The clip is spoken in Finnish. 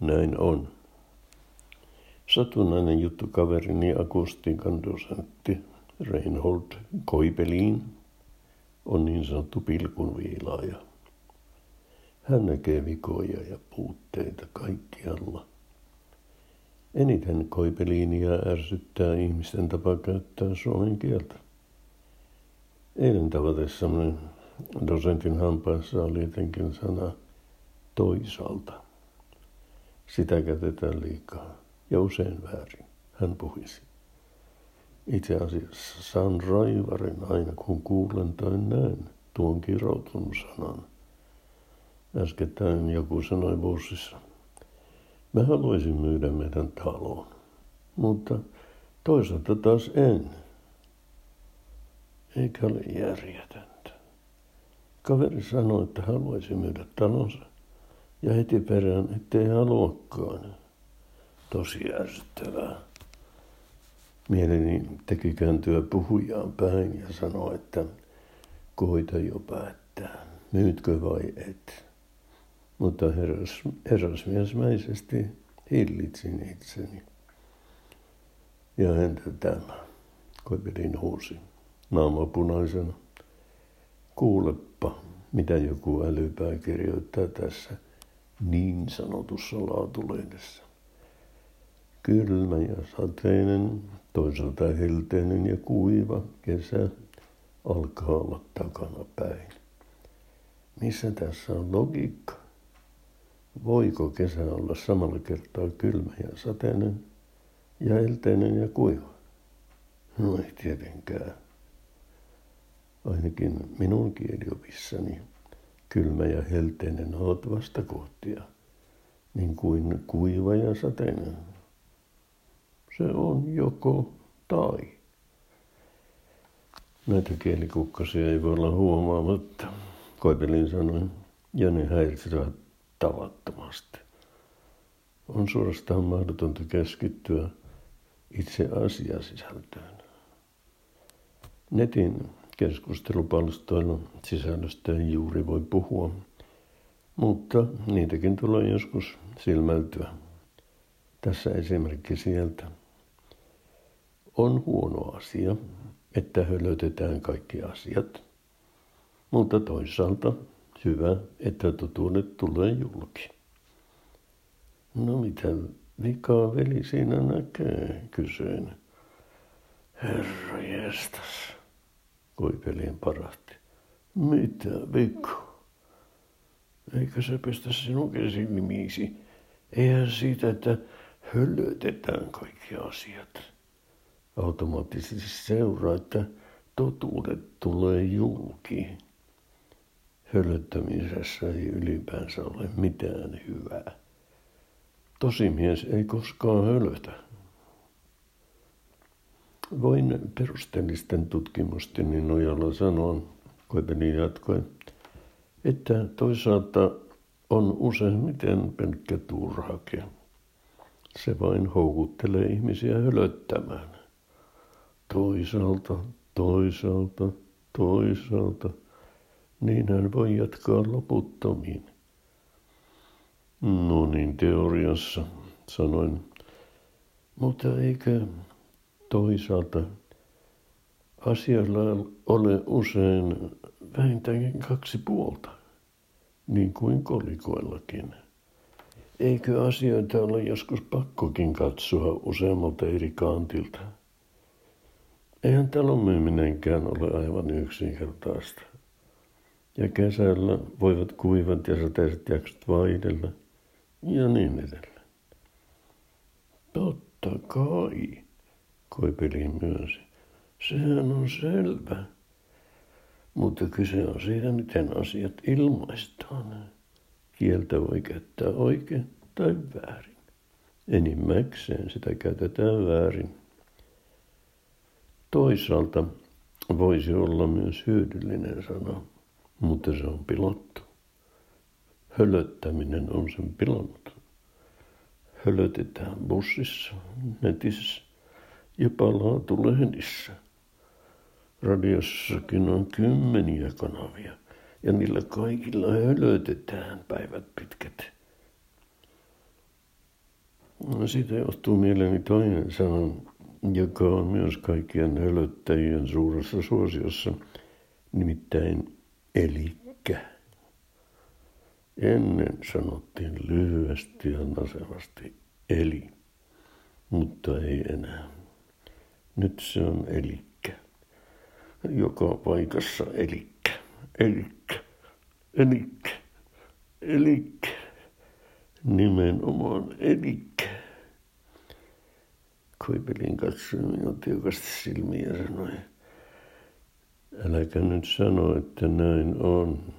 näin on. Satunnainen juttu kaverini akustiikan dosentti Reinhold Koipeliin on niin sanottu pilkunviilaaja. Hän näkee vikoja ja puutteita kaikkialla. Eniten koipeliinia ärsyttää ihmisten tapa käyttää suomen kieltä. Eilen tavatessamme dosentin hampaissa oli jotenkin sana toisaalta. Sitä käytetään liikaa ja usein väärin. Hän puhisi. Itse asiassa saan raivarin aina kun kuulen tai näen tuon kiroutunut sanan. Äskettäin joku sanoi bussissa. Mä haluaisin myydä meidän taloon, mutta toisaalta taas en. Eikä ole järjetöntä. Kaveri sanoi, että haluaisi myydä talonsa ja heti perään, ettei haluakaan. Tosi ärsyttävää. Mieleni teki kääntyä puhujaan päin ja sanoi, että koita jo päättää, myytkö vai et. Mutta herras, herrasmiesmäisesti hillitsin itseni. Ja entä tämä, koipelin huusi, naama punaisena. Kuulepa, mitä joku älypää kirjoittaa tässä niin sanotussa laatulehdessä. Kylmä ja sateinen, toisaalta helteinen ja kuiva kesä alkaa olla takana päin. Missä tässä on logiikka? Voiko kesä olla samalla kertaa kylmä ja sateinen ja helteinen ja kuiva? No ei tietenkään. Ainakin minun kieliopissani kylmä ja helteinen ovat vastakohtia, niin kuin kuiva ja sateinen. Se on joko tai. Näitä kielikukkasia ei voi olla huomaamatta, Koipelin sanoin, ja ne häiritsevät tavattomasti. On suorastaan mahdotonta keskittyä itse asiasisältöön. Netin keskustelupalstoilla sisällöstä ei juuri voi puhua, mutta niitäkin tulee joskus silmältyä. Tässä esimerkki sieltä. On huono asia, että hölötetään kaikki asiat, mutta toisaalta hyvä, että totuudet tulee julki. No mitä vikaa veli siinä näkee, kysyin. Herra jestas, koipelien parahti. Mitä vikaa? Eikö se pestä sinun nimisi? Eihän siitä, että hölötetään kaikki asiat. Automaattisesti seuraa, että totuudet tulee julki. Hölöttämisessä ei ylipäänsä ole mitään hyvää. Tosimies ei koskaan hölötä. Voin perusteellisten tutkimusteni nojalla sanoa, Koipeli jatkoi, että toisaalta on useimmiten pelkkä turhake. Se vain houkuttelee ihmisiä hölöttämään. Toisaalta, toisaalta, toisaalta. Niin hän voi jatkaa loputtomiin. No niin, teoriassa, sanoin. Mutta eikö toisaalta asioilla ole usein vähintäänkin kaksi puolta, niin kuin kolikoillakin? Eikö asioita ole joskus pakkokin katsoa useammalta eri kantilta? Eihän talon myyminenkään ole aivan yksinkertaista. Ja kesällä voivat kuivat ja sateiset jaksot vaihdella ja niin edelleen. Totta kai, Koipeli myönsi. Sehän on selvä. Mutta kyse on siitä, miten asiat ilmaistaan. Kieltä voi käyttää oikein tai väärin. Enimmäkseen sitä käytetään väärin. Toisaalta voisi olla myös hyödyllinen sana, mutta se on pilottu. Hölöttäminen on sen pilannut. Hölötetään bussissa, netissä, jopa laatulehdissä. Radiossakin on kymmeniä kanavia – ja niillä kaikilla hölötetään päivät pitkät. Siitä johtuu mieleeni toinen sana, joka on myös kaikkien hölöttäjien suuressa suosiossa, nimittäin elikkä. Ennen sanottiin lyhyesti ja nasevasti eli, mutta ei enää. Nyt se on elikkä. Joka paikassa elikkä, elikkä, elikkä, elikkä. Nimenomaan elikkä. Koipelin katsoi minut tiukasti silmiä ja sanoi, äläkä nyt sano, että näin on.